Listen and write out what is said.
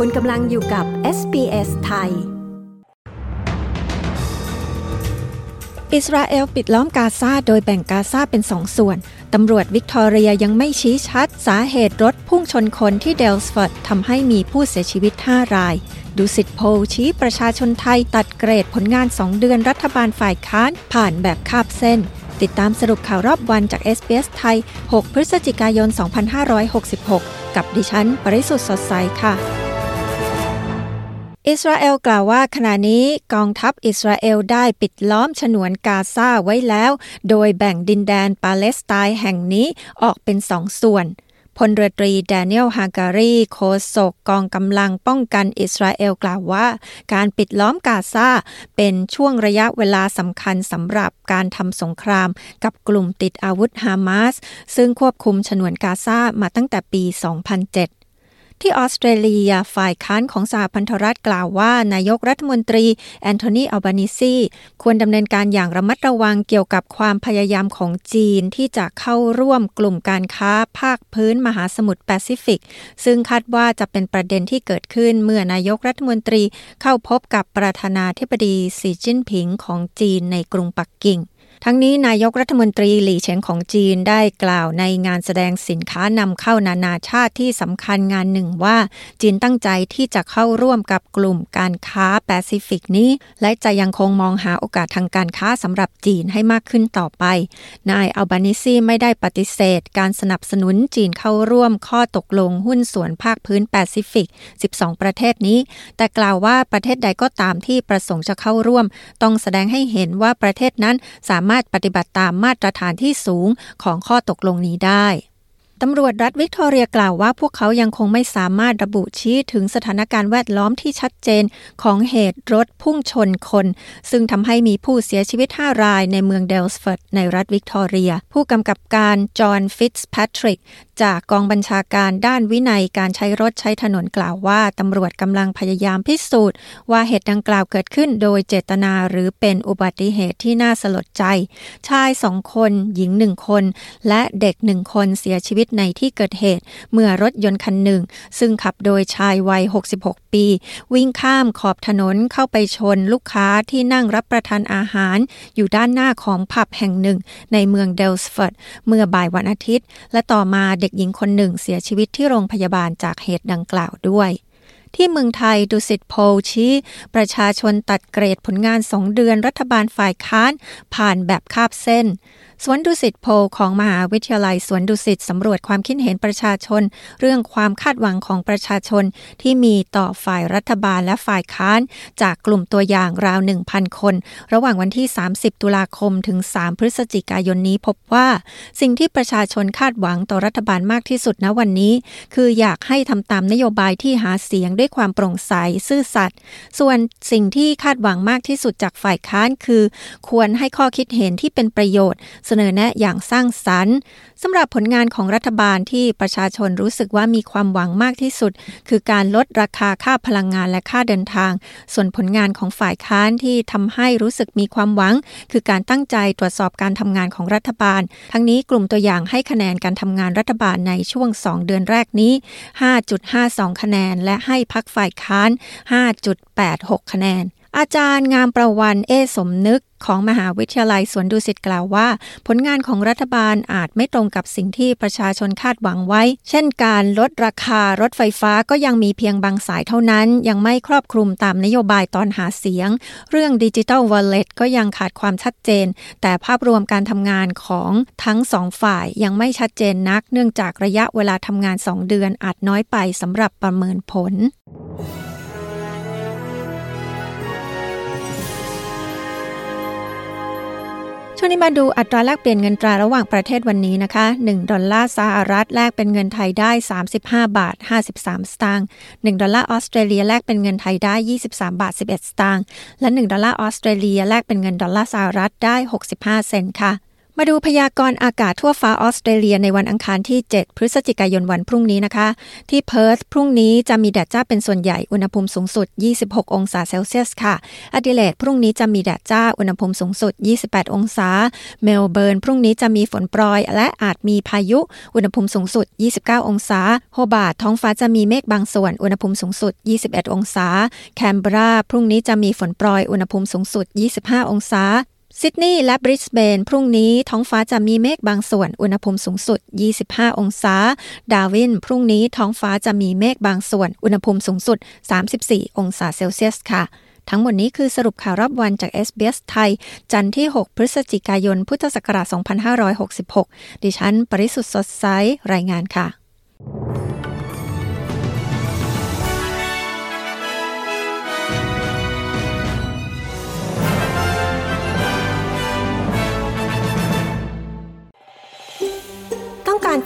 คุณกำลังอยู่กับ SBS ไทย อิสราเอลปิดล้อมกาซาโดยแบ่งกาซาเป็นสองส่วน ตำรวจวิกตอเรียยังไม่ชี้ชัด สาเหตุรถพุ่งชนคนที่เดลสฟอร์ดทำให้มีผู้เสียชีวิต 5 ราย ดูสิทโพชี้ประชาชนไทยตัดเกรดผลงาน 2 เดือนรัฐบาลฝ่ายค้านผ่านแบบคาบเส้นติดตามสรุปข่าวรอบวันจาก SBS ไทย 6 พฤศจิกายน 2566 กับดิฉัน ปริสุทธ์สดใสค่ะ อิสราเอลกล่าวว่าขณะนี้กองทัพอิสราเอลได้ปิดล้อมฉนวนกาซาไว้แล้ว โดยแบ่งดินแดนปาเลสไตน์แห่งนี้ออกเป็นสองส่วนพลเรือตรีแดเนียลฮาการีโคศกกองกำลังป้องกันอิสราเอลกล่าวว่า การปิดล้อมกาซาเป็นช่วงระยะเวลาสำคัญสำหรับการทำสงครามกับกลุ่มติดอาวุธฮามาส ซึ่งควบคุมฉนวนกาซามาตั้งแต่ปี 2007 ที่ออสเตรเลียฝ่ายค้านของสหพันธรัฐกล่าวว่า นายกรัฐมนตรีแอนโทนีอัลบานิซีควรดำเนินการอย่างระมัดระวังเกี่ยวกับความพยายามของจีนที่จะเข้าร่วมกลุ่มการค้าภาคพื้นมหาสมุทรแปซิฟิก ซึ่งคาดว่าจะเป็นประเด็นที่เกิดขึ้นเมื่อนายกรัฐมนตรีเข้าพบกับประธานาธิบดีสีจิ้นผิงของจีนในกรุงปักกิ่ง ทั้งนี้นายกรัฐมนตรีหลี่เฉียงของจีนได้กล่าวในงานแสดงสินค้านำเข้านานาชาติที่สำคัญงานหนึ่งว่า จีนตั้งใจที่จะเข้าร่วมกับกลุ่มการค้าแปซิฟิกนี้ และจะยังคงมองหาโอกาสทางการค้าสำหรับจีนให้มากขึ้นต่อไป นายอัลบานิซีไม่ได้ปฏิเสธ การสนับสนุนจีนเข้าร่วมข้อตกลงหุ้นส่วนภาคพื้นแปซิฟิก 12 ประเทศนี้ แต่กล่าวว่าประเทศใดก็ตามที่ประสงค์จะเข้าร่วม ต้องแสดงให้เห็นว่าประเทศนั้นสามารถปฏิบัติตามมาตรฐานที่สูงของข้อตกลงนี้ได้ ตำรวจรัฐวิกตอเรียกล่าวว่าพวกเขายังคงไม่สามารถระบุชี้ถึงสถานการณ์แวดล้อมที่ชัดเจนของเหตุรถพุ่งชนคน ซึ่งทำให้มีผู้เสียชีวิต 5 รายในเมืองเดลสฟอร์ดในรัฐวิกตอเรีย ผู้กำกับการจอห์นฟิตส์แพทริกจากกองบัญชาการด้านวินัยการใช้รถใช้ถนนกล่าวว่าตำรวจกำลังพยายามพิสูจน์ ว่าเหตุดังกล่าวเกิดขึ้นโดยเจตนาหรือเป็นอุบัติเหตุที่น่าสลดใจ ชายสองคน หญิงหนึ่งคน และเด็กหนึ่งคนเสียชีวิตตในที่เกิดเหตุ เมื่อรถยนต์คันหนึ่ง ซึ่งขับโดยชายวัย 66 ปี วิ่งข้ามขอบถนนเข้าไปชนลูกค้าที่นั่งรับประทานอาหาร อยู่ด้านหน้าของผับแห่งหนึ่ง ในเมืองเดลสฟอร์ดเมื่อบ่ายวันอาทิตย์ และต่อมาเด็กหญิงคนหนึ่งเสียชีวิตที่โรงพยาบาลจากเหตุดังกล่าวด้วยที่เมืองไทยดุสิตโพลชี้ ประชาชนตัดเกรดผลงานสองเดือนรัฐบาลฝ่ายค้าน ผ่านแบบคาบเส้น สวนดุสิตโพลของมหาวิทยาลัยสวนดุสิตสำรวจความคิดเห็นประชาชน เรื่องความคาดหวังของประชาชนที่มีต่อฝ่ายรัฐบาลและฝ่ายค้าน จากกลุ่มตัวอย่างราว 1,000 คน ระหว่างวันที่ 30 ตุลาคมถึง 3 พฤศจิกายนนี้พบว่า สิ่งที่ประชาชนคาดหวังต่อรัฐบาลมากที่สุดณวันนี้ คืออยากให้ทำตามนโยบายที่หาเสียงด้วยความโปร่งใสซื่อสัตย์ส่วนสิ่งที่คาดหวังมากที่สุดจากฝ่ายค้านคือ ควรให้ข้อคิดเห็นที่เป็นประโยชน์เสนอแนะอย่างสร้างสรรค์สำหรับผลงานของรัฐบาลที่ประชาชนรู้สึกว่ามีความหวังมากที่สุด คือการลดราคาค่าพลังงานและค่าเดินทาง ส่วนผลงานของฝ่ายค้านที่ทำให้รู้สึกมีความหวัง คือการตั้งใจตรวจสอบการทำงานของรัฐบาล ทั้งนี้กลุ่มตัวอย่างให้คะแนนการทำงานรัฐบาลในช่วง 2 เดือนแรกนี้ 5.52 คะแนน และให้พักฝ่ายค้าน 5.86 คะแนน อาจารย์งามประวันเอสมนึกของมหาวิทยาลัยสวนดุสิตกล่าวว่า ผลงานของรัฐบาลอาจไม่ตรงกับสิ่งที่ประชาชนคาดหวังไว้ เช่นการลดราคารถไฟฟ้าก็ยังมีเพียงบางสายเท่านั้น ยังไม่ครอบคลุมตามนโยบายตอนหาเสียง เรื่องดิจิทัลวอลเล็ตก็ยังขาดความชัดเจน แต่ภาพรวมการทำงานของทั้งสองฝ่ายยังไม่ชัดเจนนัก เนื่องจากระยะเวลาทำงาน 2 เดือนอาจน้อยไปสำหรับประเมินผล ช่วงนี้มาดูอัตราแลกเปลี่ยนเงินตราระหว่างประเทศวันนี้นะคะ 1 ดอลลาร์สหรัฐแลกเป็นเงินไทยได้ 35 บาท 53 สตางค์ 1 ดอลลาร์ออสเตรเลียแลกเป็นเงินไทยได้ 23 บาท 11 สตางค์ และ 1 ดอลลาร์ออสเตรเลียแลกเป็นเงินดอลลาร์สหรัฐได้ 65 เซนต์ค่ะ มาดูพยากรณ์อากาศทั่วฟ้าออสเตรเลียในวันอังคารที่ 7 พฤศจิกายนวันพรุ่งนี้นะคะ ที่เพิร์ธพรุ่งนี้จะมีแดดจ้าเป็นส่วนใหญ่อุณหภูมิสูงสุด 26 องศาเซลเซียสค่ะอดิเลดพรุ่งนี้จะมีแดดจ้าอุณหภูมิสูงสุด 28 องศา เมลเบิร์นพรุ่งนี้จะมีฝนโปรยและอาจมีพายุอุณหภูมิสูงสุด 29 องศาโฮบาร์ตท้องฟ้าจะมีเมฆบางส่วนอุณหภูมิสูงสุด 21 องศาแคนเบราพรุ่งนี้จะมีฝนโปรยอุณหภูมิสูงสุด 25 องศา ซิดนีย์และบริสเบน พรุ่งนี้ท้องฟ้าจะมีเมฆบางส่วน อุณหภูมิสูงสุด 25 องศา ดาร์วิน พรุ่งนี้ท้องฟ้าจะมีเมฆบางส่วน อุณหภูมิสูงสุด 34 องศาเซลเซียสค่ะ ทั้งหมดนี้คือสรุปข่าวรอบวันจาก SBS ไทย จันทร์ที่ 6 พฤศจิกายน พุทธศักราช 2566 ดิฉัน ปริสุทธ์สดใส รายงานค่ะ